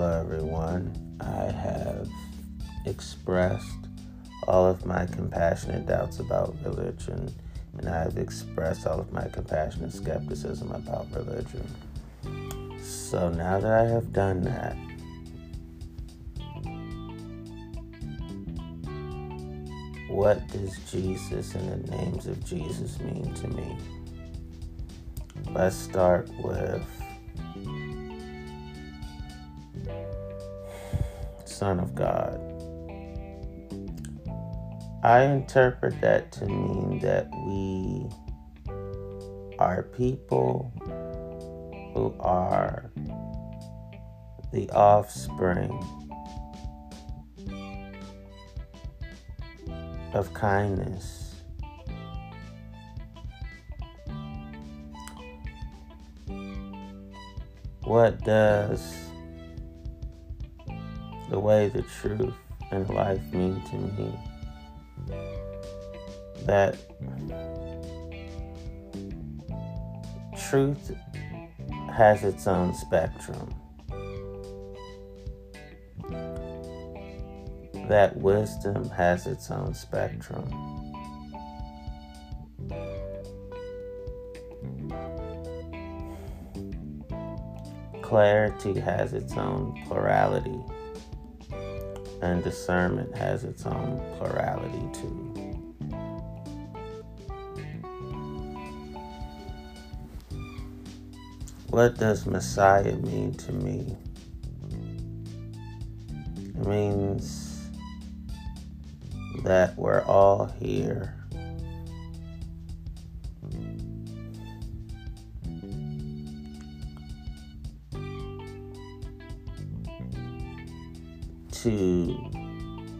Hello, everyone. I have expressed all of my compassionate doubts about religion, and I have expressed all of my compassionate skepticism about religion. So now that I have done that, what does Jesus and the names of Jesus mean to me? Let's start with Son of God. I interpret that to mean that we are people who are the offspring of kindness. What does the way, the truth, and life mean to me? That truth has its own spectrum. That wisdom has its own spectrum. Clarity has its own plurality, and discernment has its own plurality too. What does Messiah mean to me? It means that we're all here to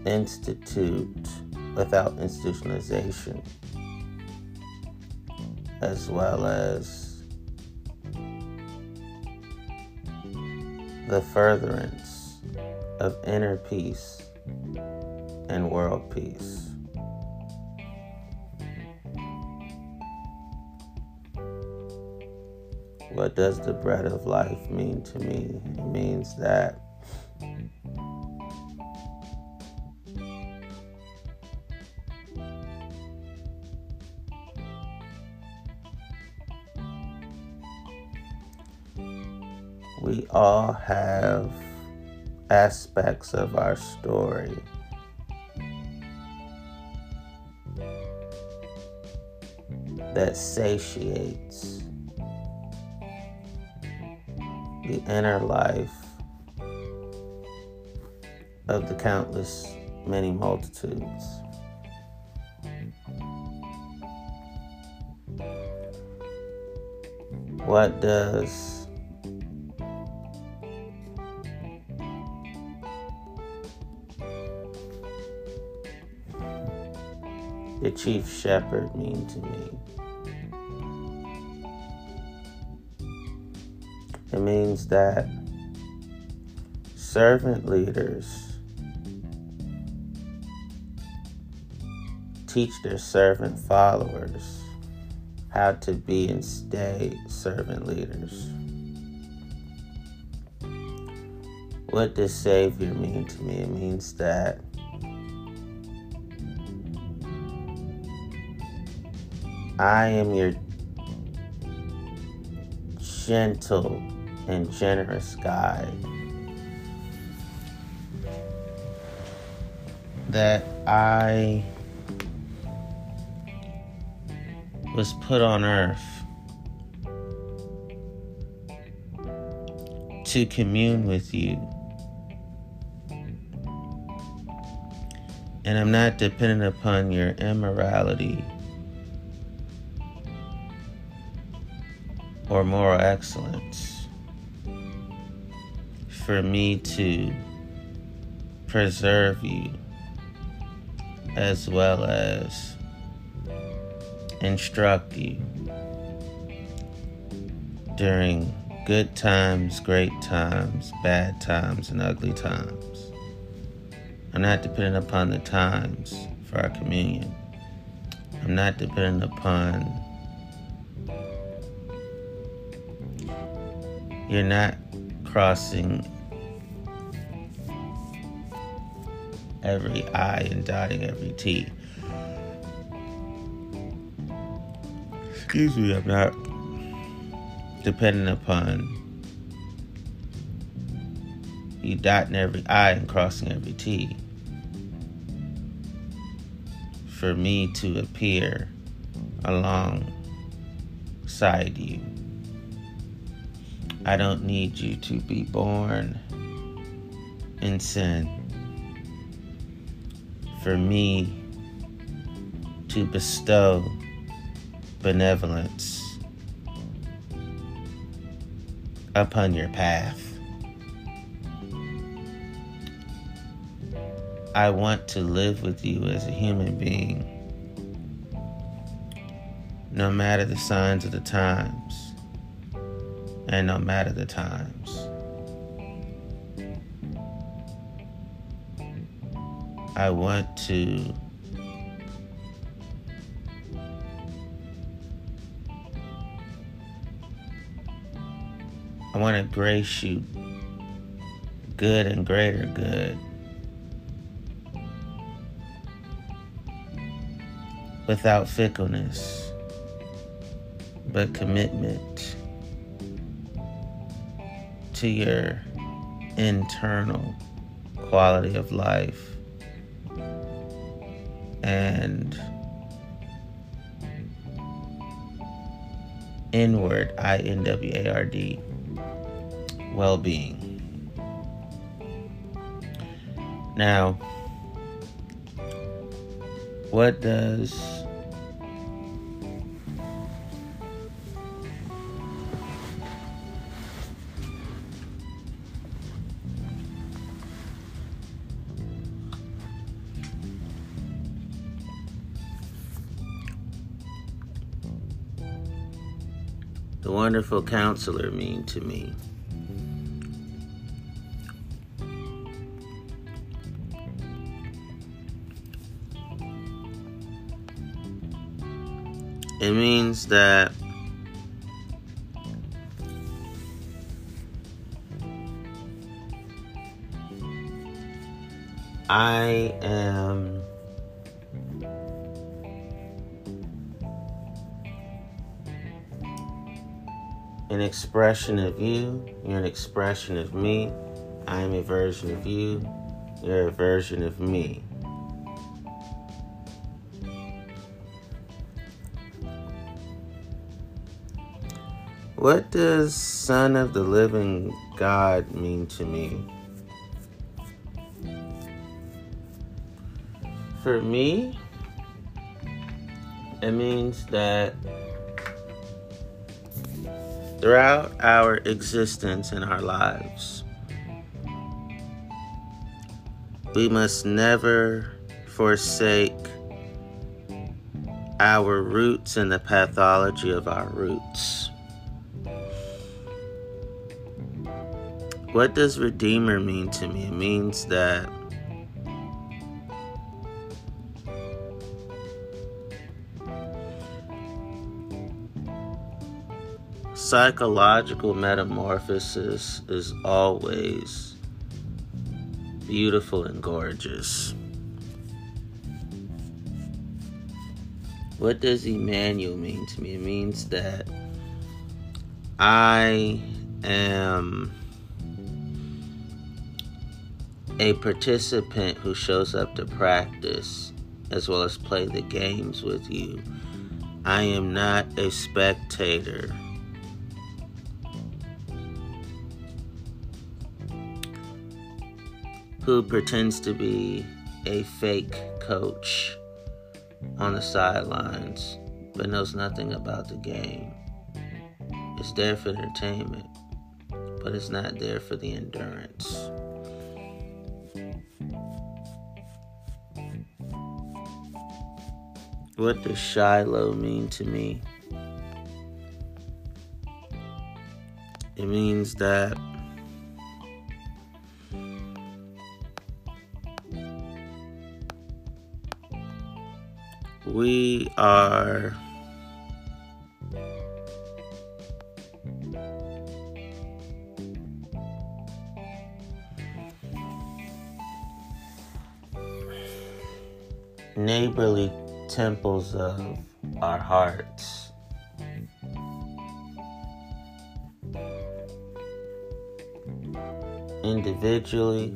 institute without institutionalization as well as the furtherance of inner peace and world peace. What does the bread of life mean to me? It means that all have aspects of our story that satiates the inner life of the countless many multitudes. What does the chief shepherd mean to me? It means that servant leaders teach their servant followers how to be and stay servant leaders. What does Savior mean to me? It means that I am your gentle and generous guide. That I was put on earth to commune with you. And I'm not dependent upon your immorality or moral excellence for me to preserve you as well as instruct you during good times, great times, bad times, and ugly times. I'm not dependent upon the times for our communion. I'm not dependent upon you're not crossing every I and dotting every T. Excuse me, I'm not depending upon you dotting every I and crossing every T for me to appear alongside you. I don't need you to be born in sin for me to bestow benevolence upon your path. I want to live with you as a human being, no matter the signs of the times and no matter the times. I want to I want to grace you good and greater good. Without fickleness, but commitment to your internal quality of life and inward I N W A R D well being. Now, what does wonderful counselor mean to me? It means that I am an expression of you, you're an expression of me, I am a version of you, you're a version of me. What does Son of the Living God mean to me? For me, it means that throughout our existence in our lives, we must never forsake our roots and the pathology of our roots. What does Redeemer mean to me? It means that psychological metamorphosis is always beautiful and gorgeous. What does Emmanuel mean to me? It means that I am a participant who shows up to practice as well as play the games with you. I am not a spectator. Who pretends to be a fake coach on the sidelines but knows nothing about the game. It's there for entertainment, but it's not there for the endurance. What does Shiloh mean to me? It means that we are neighborly temples of our hearts. Individually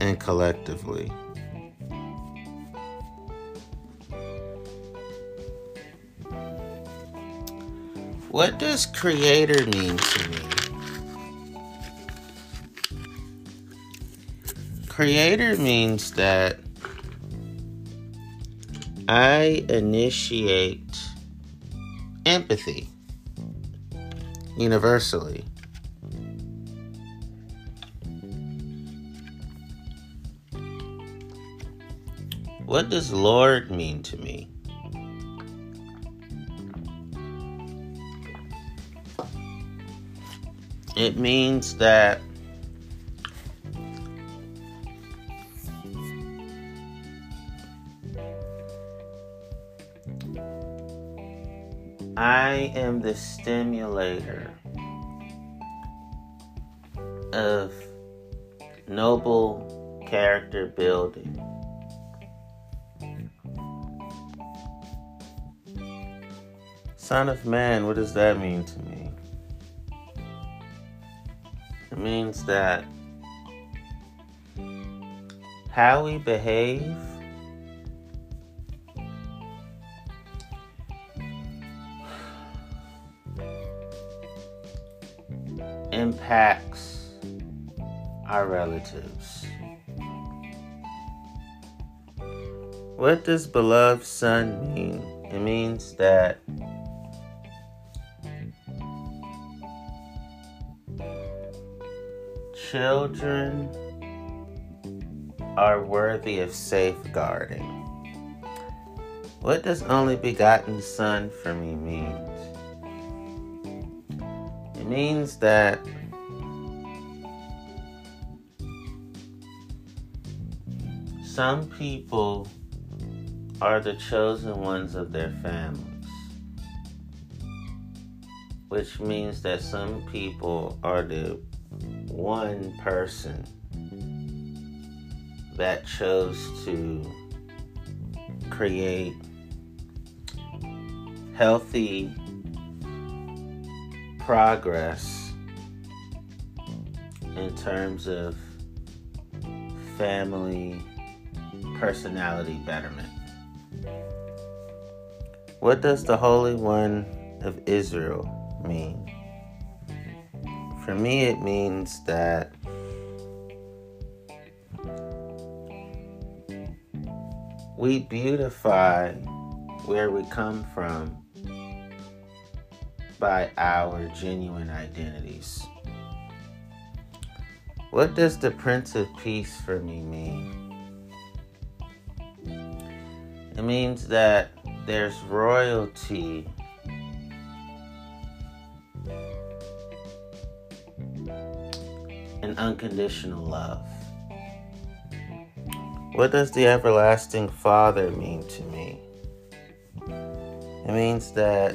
and collectively. What does creator mean to me? Creator means that I initiate empathy universally. What does Lord mean to me? It means that I am the stimulator of noble character building. Son of man, what does that mean to me? Means that how we behave impacts our relatives. What does beloved son mean? It means that children are worthy of safeguarding. What does only begotten son for me mean? It means that some people are the chosen ones of their families, which means that some people are the one person that chose to create healthy progress in terms of family personality betterment. What does the Holy One of Israel mean? For me, it means that we beautify where we come from by our genuine identities. What does the Prince of Peace for me mean? It means that there's royalty and unconditional love. What does the everlasting Father mean to me? It means that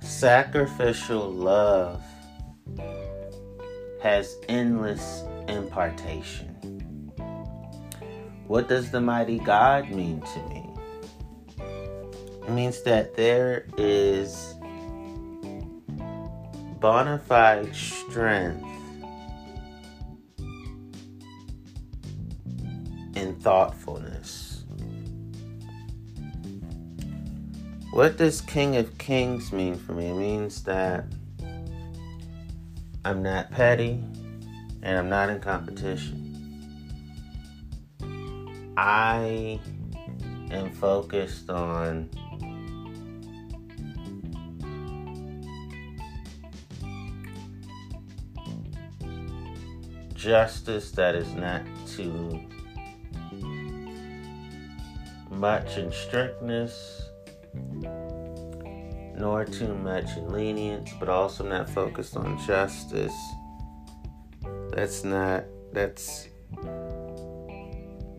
Sacrificial love has endless impartation. What does the mighty God mean to me? It means that there is bona fide strength and thoughtfulness. What does King of Kings mean for me? It means that I'm not petty and I'm not in competition. I am focused on justice that is not too much in strictness nor too much in lenience, but also not focused on justice. That's not, that's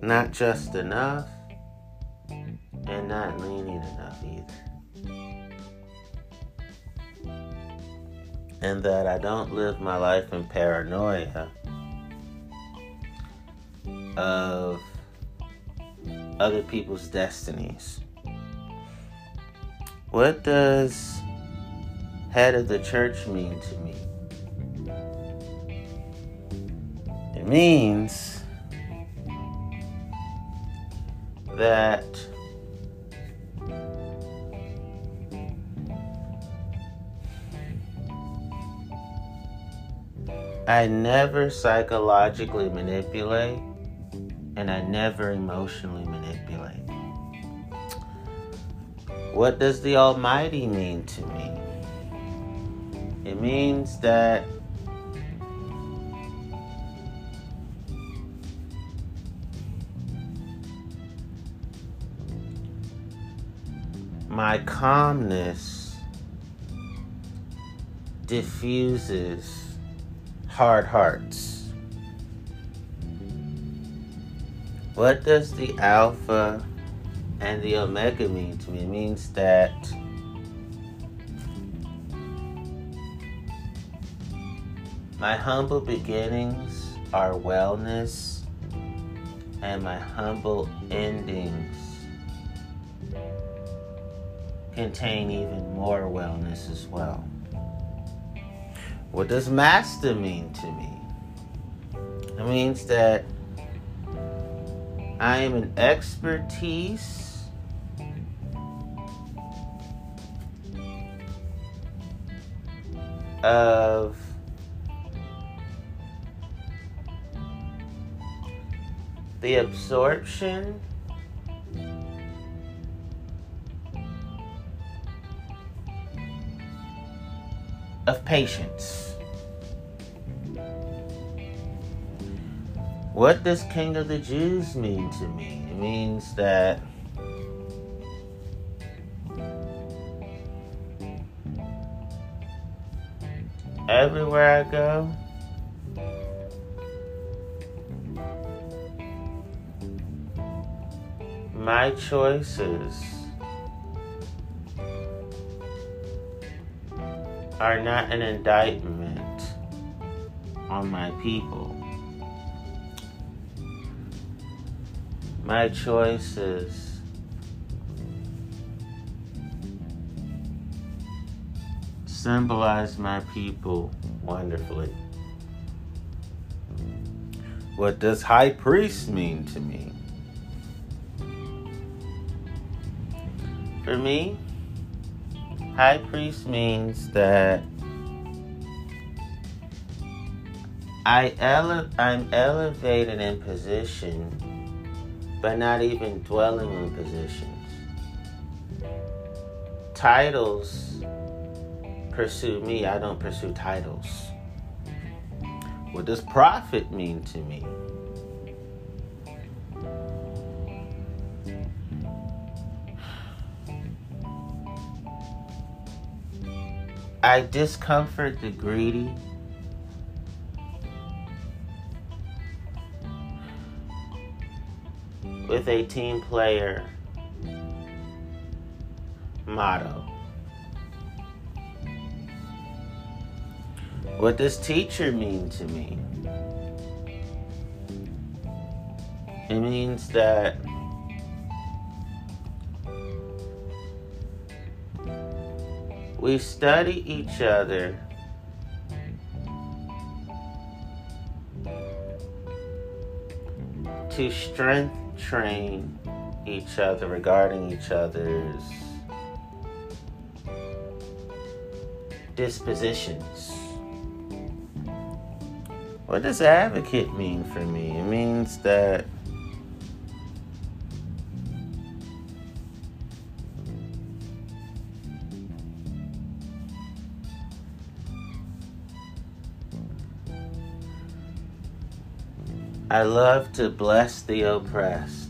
not just enough and not lenient enough either. And that I don't live my life in paranoia of other people's destinies. What does head of the church mean to me? It means that I never psychologically manipulate and I never emotionally manipulate. What does the Almighty mean to me? It means that my calmness diffuses hard hearts. What does the Alpha and the Omega mean to me? It means that my humble beginnings are wellness, and my humble endings contain even more wellness as well. What does master mean to me? It means that I am an expertise of the absorption of patience. What does King of the Jews mean to me? It means that everywhere I go, my choices are not an indictment on my people. My choices symbolize my people wonderfully. What does high priest mean to me? For me, High priest means that I ele- I'm elevated in position, but not even dwelling in positions. Titles pursue me, I don't pursue titles. What does prophet mean to me? I discomfort the greedy. With a team player motto. What does teacher mean to me? It means that we study each other to strength train each other regarding each other's dispositions. What does advocate mean for me? It means that I love to bless the oppressed.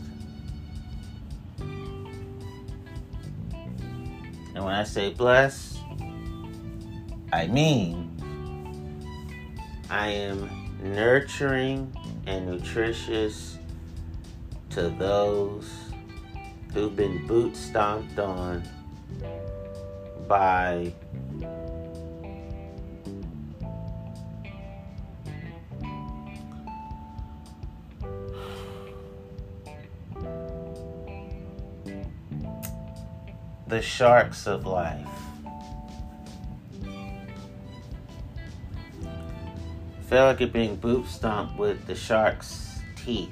And when I say bless, I mean I am nurturing and nutritious to those who've been boot stomped on by the sharks of life. feel like you're being boot stomped with the shark's teeth.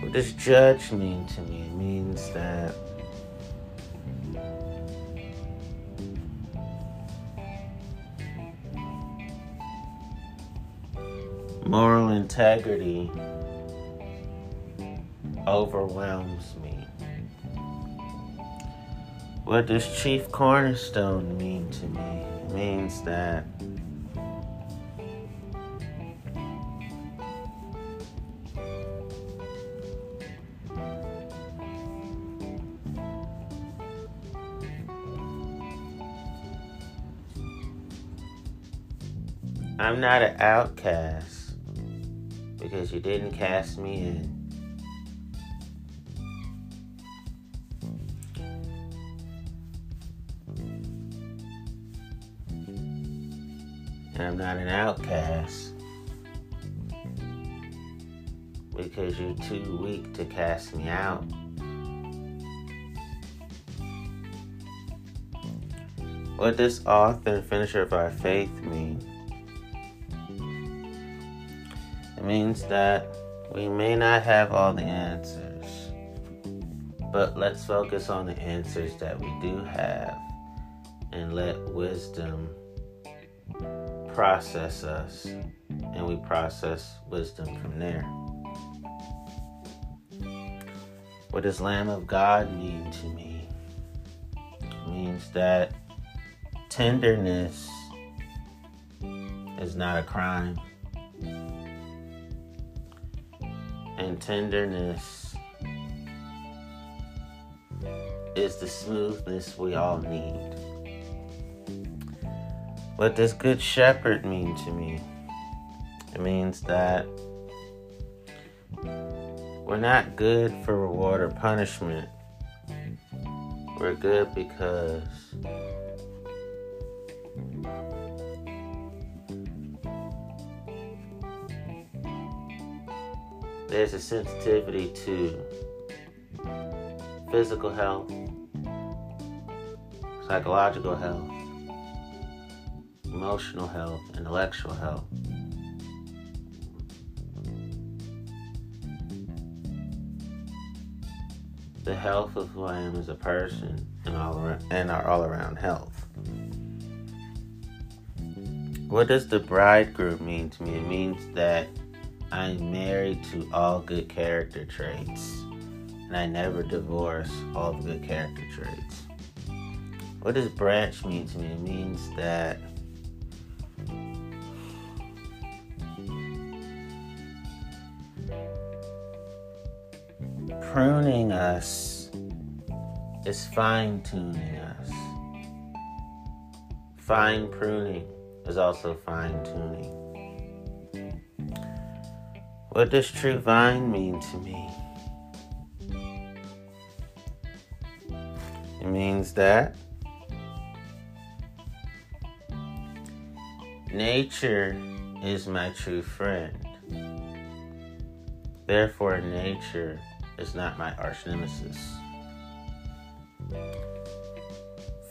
What does judge mean to me? It means that moral integrity overwhelms me. What does chief cornerstone mean to me? It means that I'm not an outcast because you didn't cast me in. And I'm not an outcast because you're too weak to cast me out. What does author and finisher of our faith mean? Means that we may not have all the answers, but let's focus on the answers that we do have and let wisdom process us, and we process wisdom from there. What does Lamb of God mean to me? It means that tenderness is not a crime. And tenderness is the smoothness we all need. What does good shepherd mean to me? It means that we're not good for reward or punishment. We're good because there's a sensitivity to physical health, psychological health, emotional health, intellectual health. The health of who I am as a person and all around, and our all around health. What does the bridegroom mean to me? It means that I'm married to all good character traits, and I never divorce all the good character traits. What does branch mean to me? It means that pruning us is fine tuning us. Fine pruning is also fine tuning. What does true vine mean to me? It means that nature is my true friend. Therefore, nature is not my arch nemesis.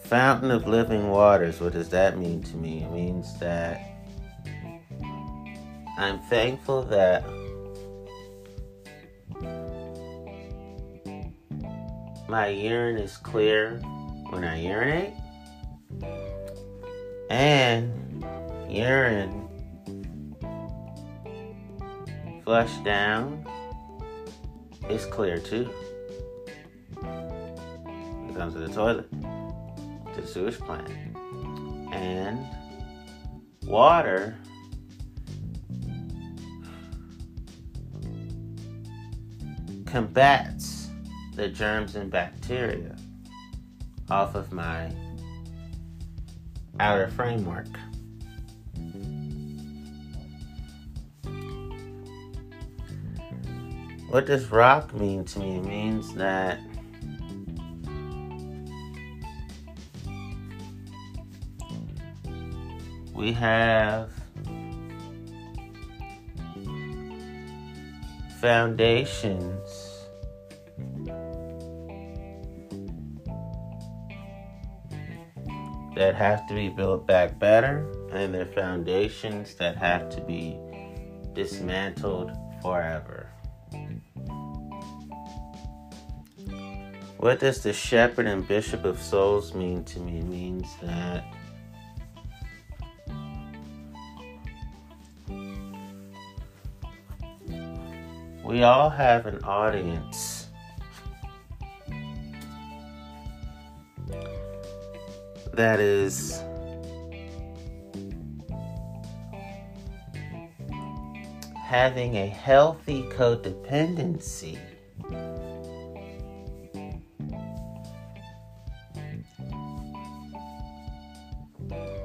Fountain of living waters, what does that mean to me? It means that I'm thankful that my urine is clear when I urinate, and urine flush down is clear too. It comes to the toilet, to the sewage plant. And water combats the germs and bacteria off of my outer framework. What does rock mean to me? It means that we have foundations that have to be built back better, and their foundations that have to be dismantled forever. What does the shepherd and bishop of souls mean to me? It means that we all have an audience. That is having a healthy codependency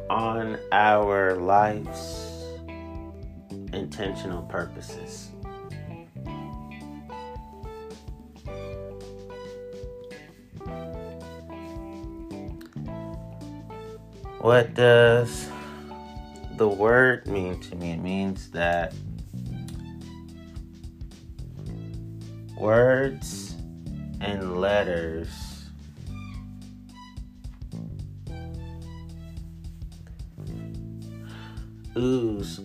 on our life's intentional purposes. What does the word mean to me? It means that words and letters ooze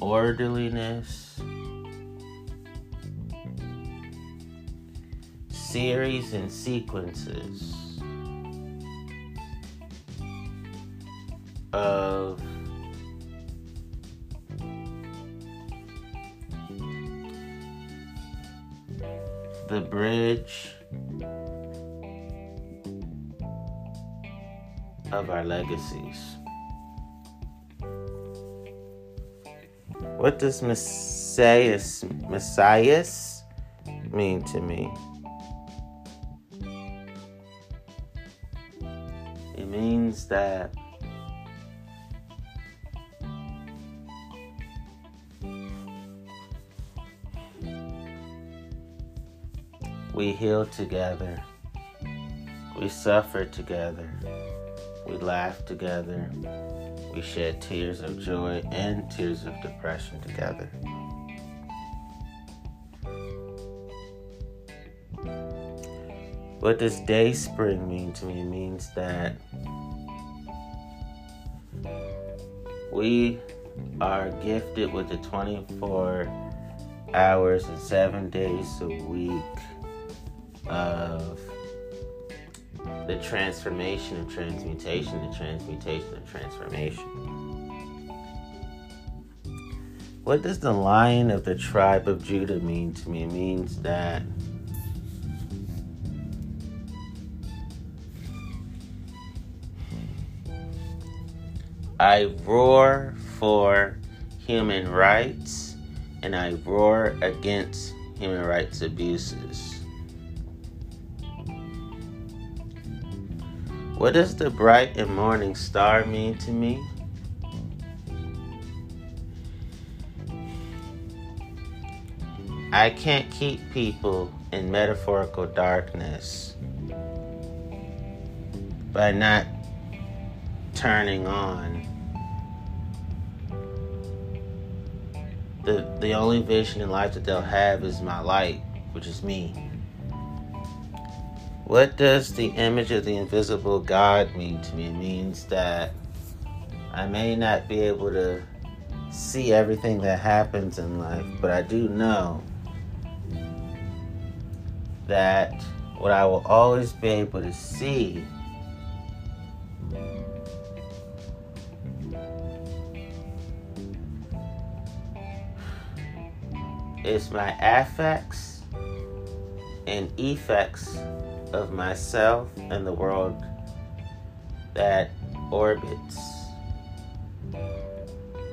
orderliness, series and sequences the bridge of our legacies. What does Messias, Messias mean to me? It means that we heal together, we suffer together, we laugh together, we shed tears of joy and tears of depression together. What does day spring mean to me? It means that we are gifted with the 24 hours and seven days a week of the transformation of transmutation, the transmutation of transformation. What does the lion of the tribe of Judah mean to me? It means that I roar for human rights and I roar against human rights abuses. What does the bright and morning star mean to me? I can't keep people in metaphorical darkness by not turning on the the only vision in life that they'll have is my light, which is me. What does the image of the invisible God mean to me? It means that I may not be able to see everything that happens in life, but I do know that what I will always be able to see is my affects and effects of myself and the world that orbits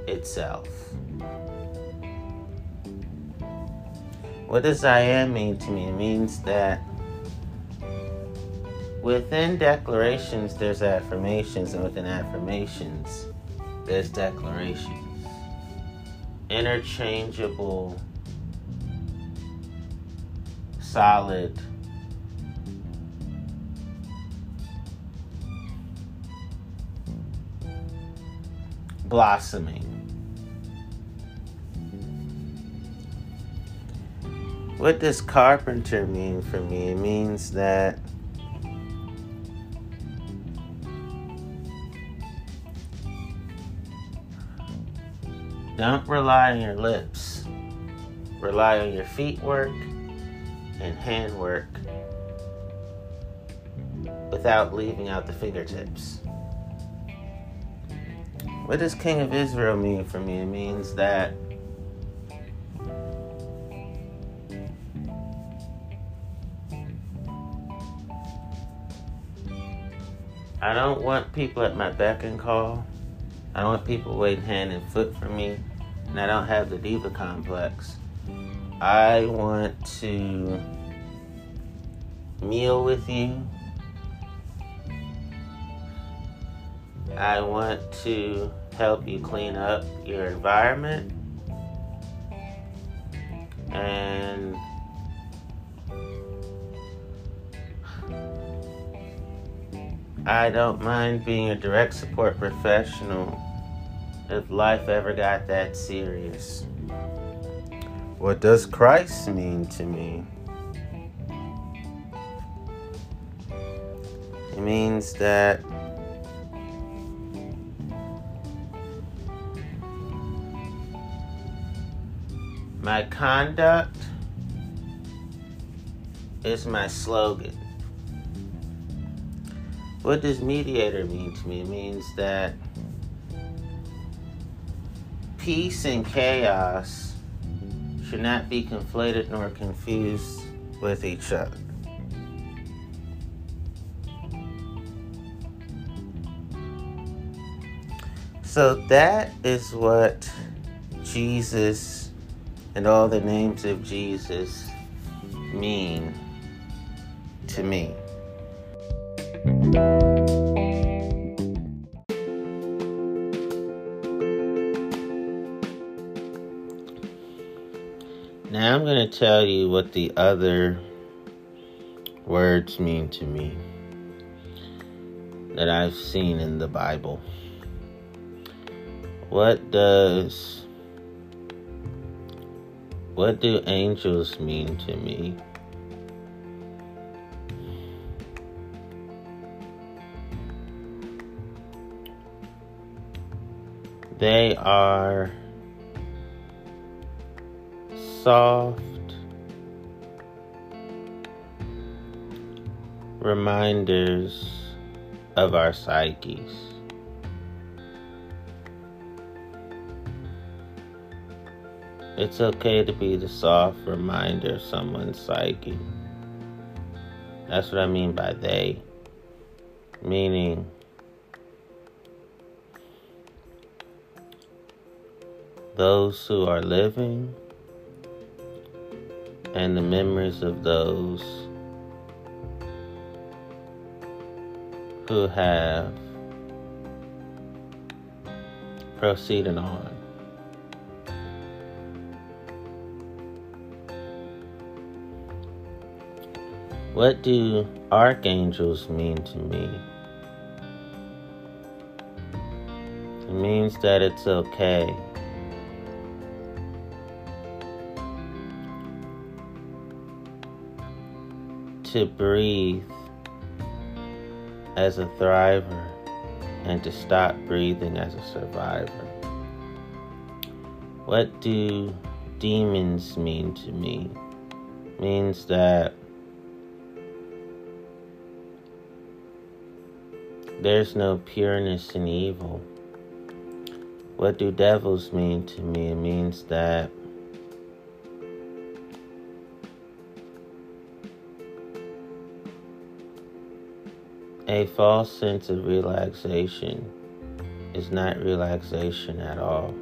itself. What does I am mean to me? It means that within declarations there's affirmations, and within affirmations there's declarations. Interchangeable, solid blossoming. What does carpenter mean for me? It means that don't rely on your lips. Rely on your feet work and hand work without leaving out the fingertips. What does King of Israel mean for me? It means that I don't want people at my beck and call. I don't want people waiting hand and foot for me. And I don't have the diva complex. I want to meal with you. I want to help you clean up your environment. And I don't mind being a direct support professional if life ever got that serious. What does Christ mean to me? It means that my conduct is my slogan. What does mediator mean to me? It means that peace and chaos should not be conflated nor confused with each other. So that is what Jesus and all the names of Jesus mean to me. Now I'm going to tell you what the other words mean to me that I've seen in the Bible. What does what do angels mean to me? They are soft reminders of our psyches. It's okay to be the soft reminder of someone's psyche. That's what I mean by they. Meaning, those who are living and the memories of those who have proceeded on. What do archangels mean to me? It means that it's okay to breathe as a thriver and to stop breathing as a survivor. What do demons mean to me? Means that there's no pureness in evil. What do devils mean to me? It means that A false sense of relaxation is not relaxation at all.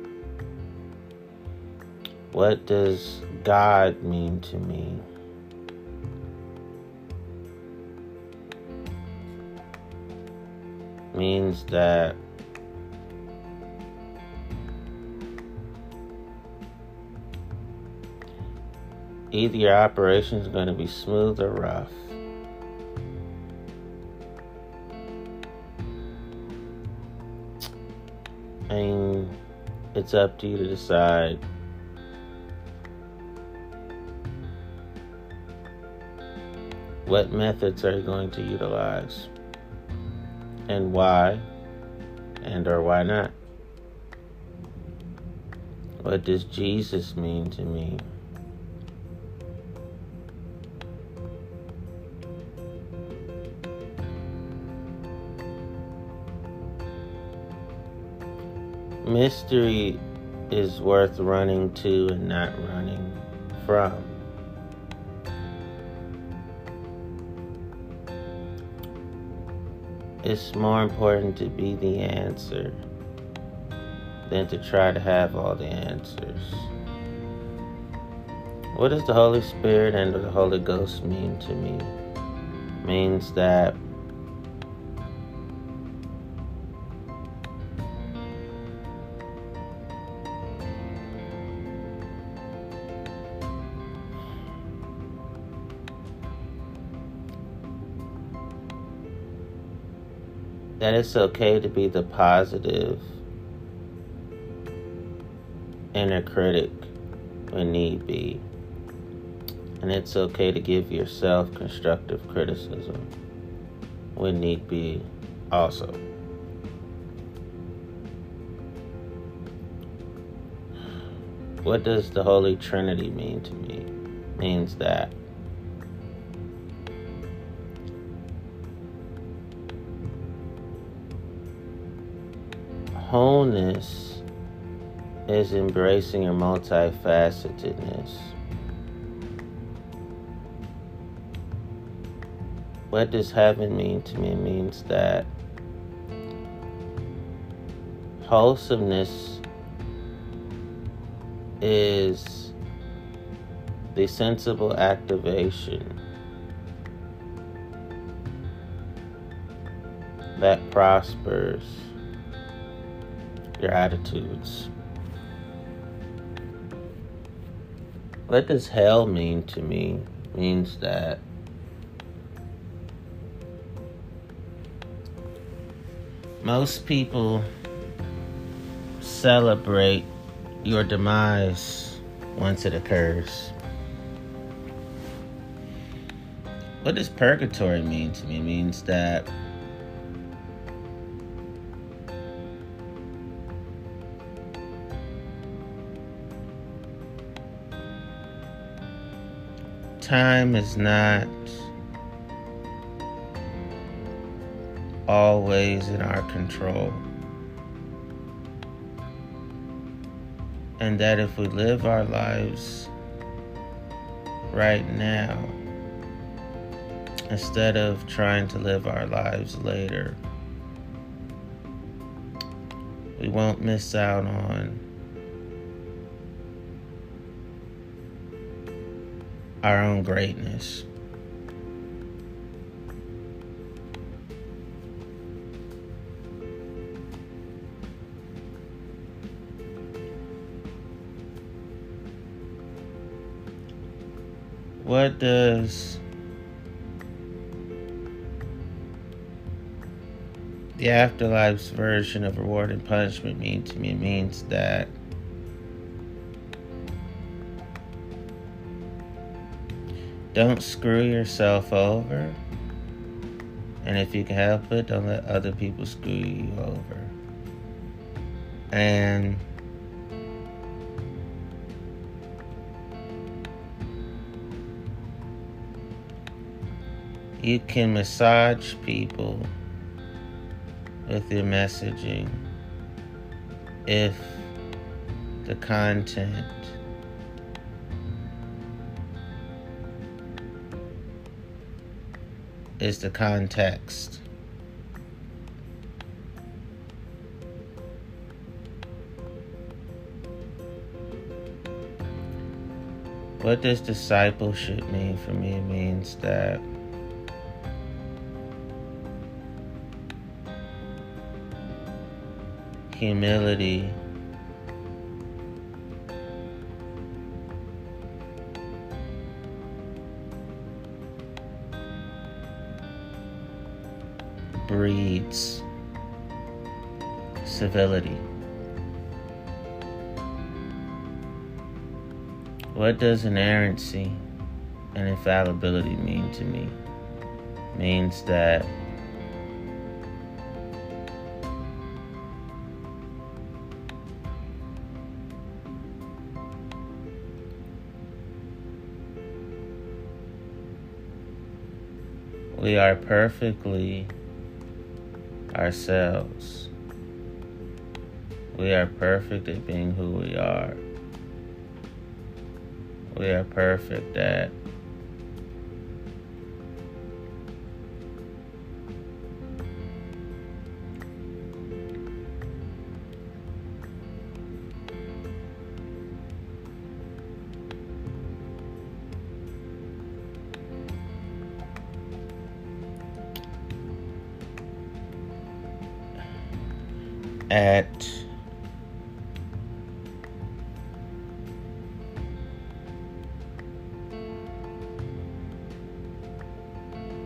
What does God mean to me? Means that either your operation is going to be smooth or rough. and it's up to you to decide What methods are you going to utilize? And why? And or why not? What does Jesus mean to me? Mystery is worth running to and not running from. It's more important to be the answer than to try to have all the answers. What does the Holy Spirit and the Holy Ghost mean to me? means that that it's okay to be the positive inner critic when need be. And it's okay to give yourself constructive criticism when need be, also. What does the Holy Trinity mean to me? It means that wholeness is embracing your multifacetedness. What does heaven mean to me? It means that wholesomeness is the sensible activation that prospers your attitudes. What does hell mean to me? Means that most people celebrate your demise once it occurs. What does purgatory mean to me? Means that time is not always in our control. And that if we live our lives right now, instead of trying to live our lives later, we won't miss out on our own greatness. What does the afterlife's version of reward and punishment mean to me? It means that Don't screw yourself over. And if you can help it, don't let other people screw you over. And you can massage people with your messaging if the content is the context. What does discipleship mean for me? It means that humility breeds civility. What does inerrancy and infallibility mean to me? means that we are perfectly ourselves. We are perfect at being who we are. We are perfect at at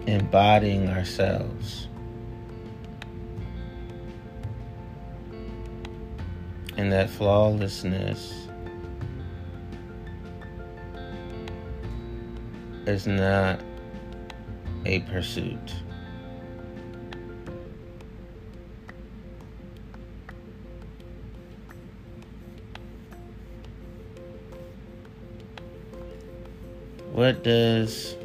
embodying ourselves. And that flawlessness is not a pursuit. What does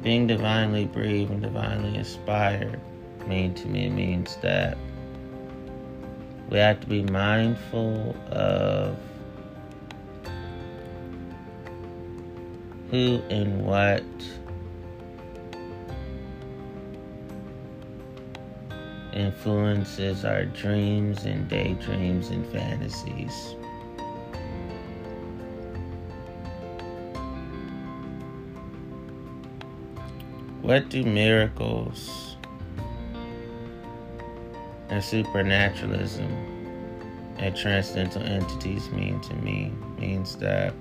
being divinely brave and divinely inspired mean to me? It means that we have to be mindful of who and what influences our dreams and daydreams and fantasies. What do miracles and supernaturalism and transcendental entities mean to me? Means that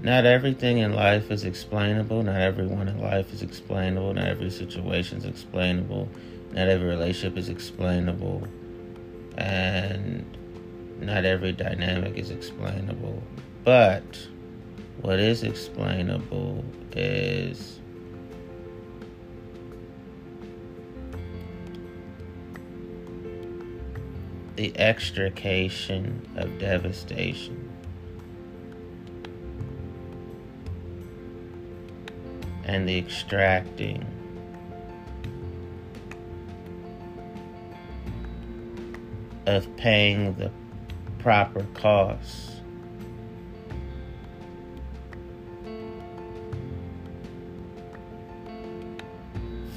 not everything in life is explainable. Not everyone in life is explainable. Not every situation is explainable. Not every relationship is explainable. And not every dynamic is explainable. But what is explainable is the extrication of devastation. And the extracting of paying the proper costs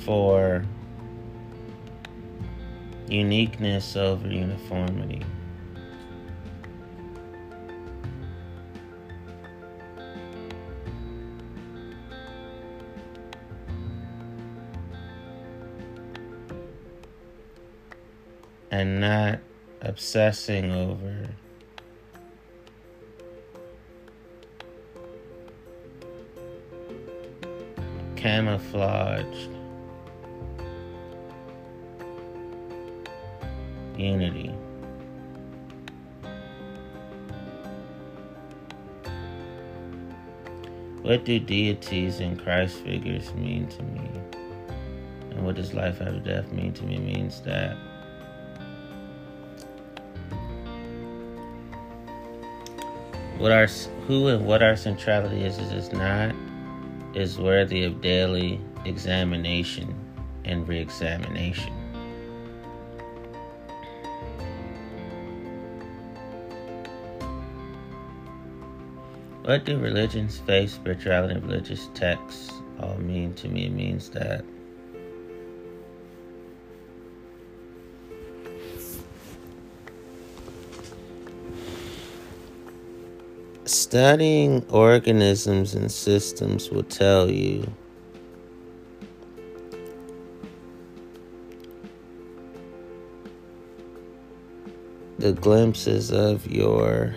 for uniqueness over uniformity. And not obsessing over camouflaged unity. What do deities and Christ figures mean to me? And what does life after death mean to me? Means that what our who and what our centrality is is, is not is worthy of daily examination and re-examination. What do religions, faith, spirituality, and religious texts all mean to me? It means that studying organisms and systems will tell you the glimpses of your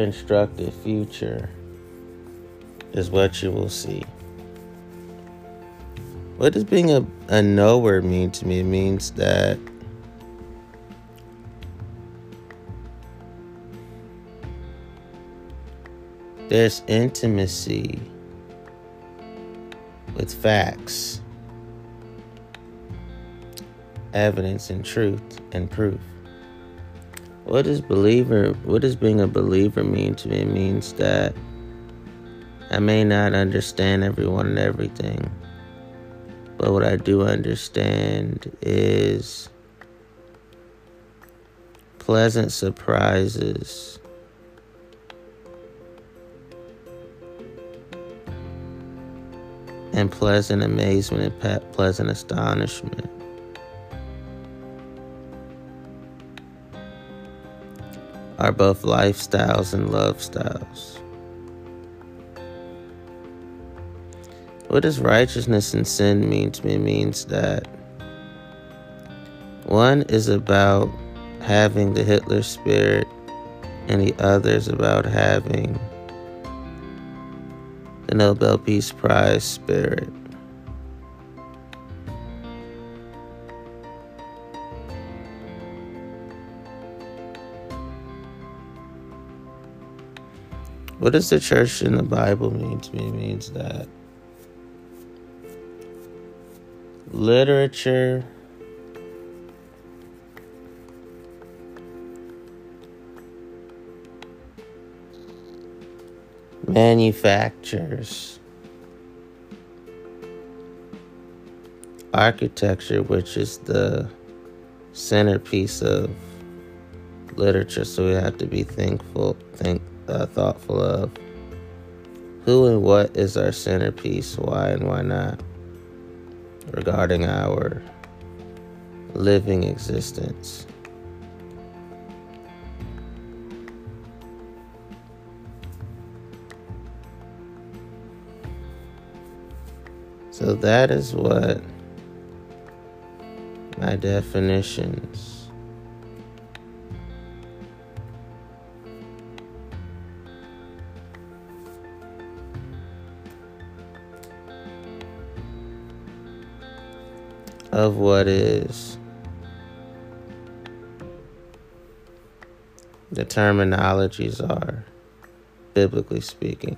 constructed future is what you will see. What does being a, a knower mean to me? It means that there's intimacy with facts, evidence, and truth and proof. What does believer what does being a believer mean to me? It means that I may not understand everyone and everything. But what I do understand is pleasant surprises. And pleasant amazement and pleasant astonishment. Are both lifestyles and love styles. What does righteousness and sin mean to me? It means that one is about having the Hitler spirit, and the other is about having the Nobel Peace Prize spirit. What does the church in the Bible mean to me? It means that literature manufactures architecture which is the centerpiece of literature so we have to be thankful think thoughtful of who and what is our centerpiece why and why not regarding our living existence. So that is what my definitions of what is the terminologies are, biblically speaking.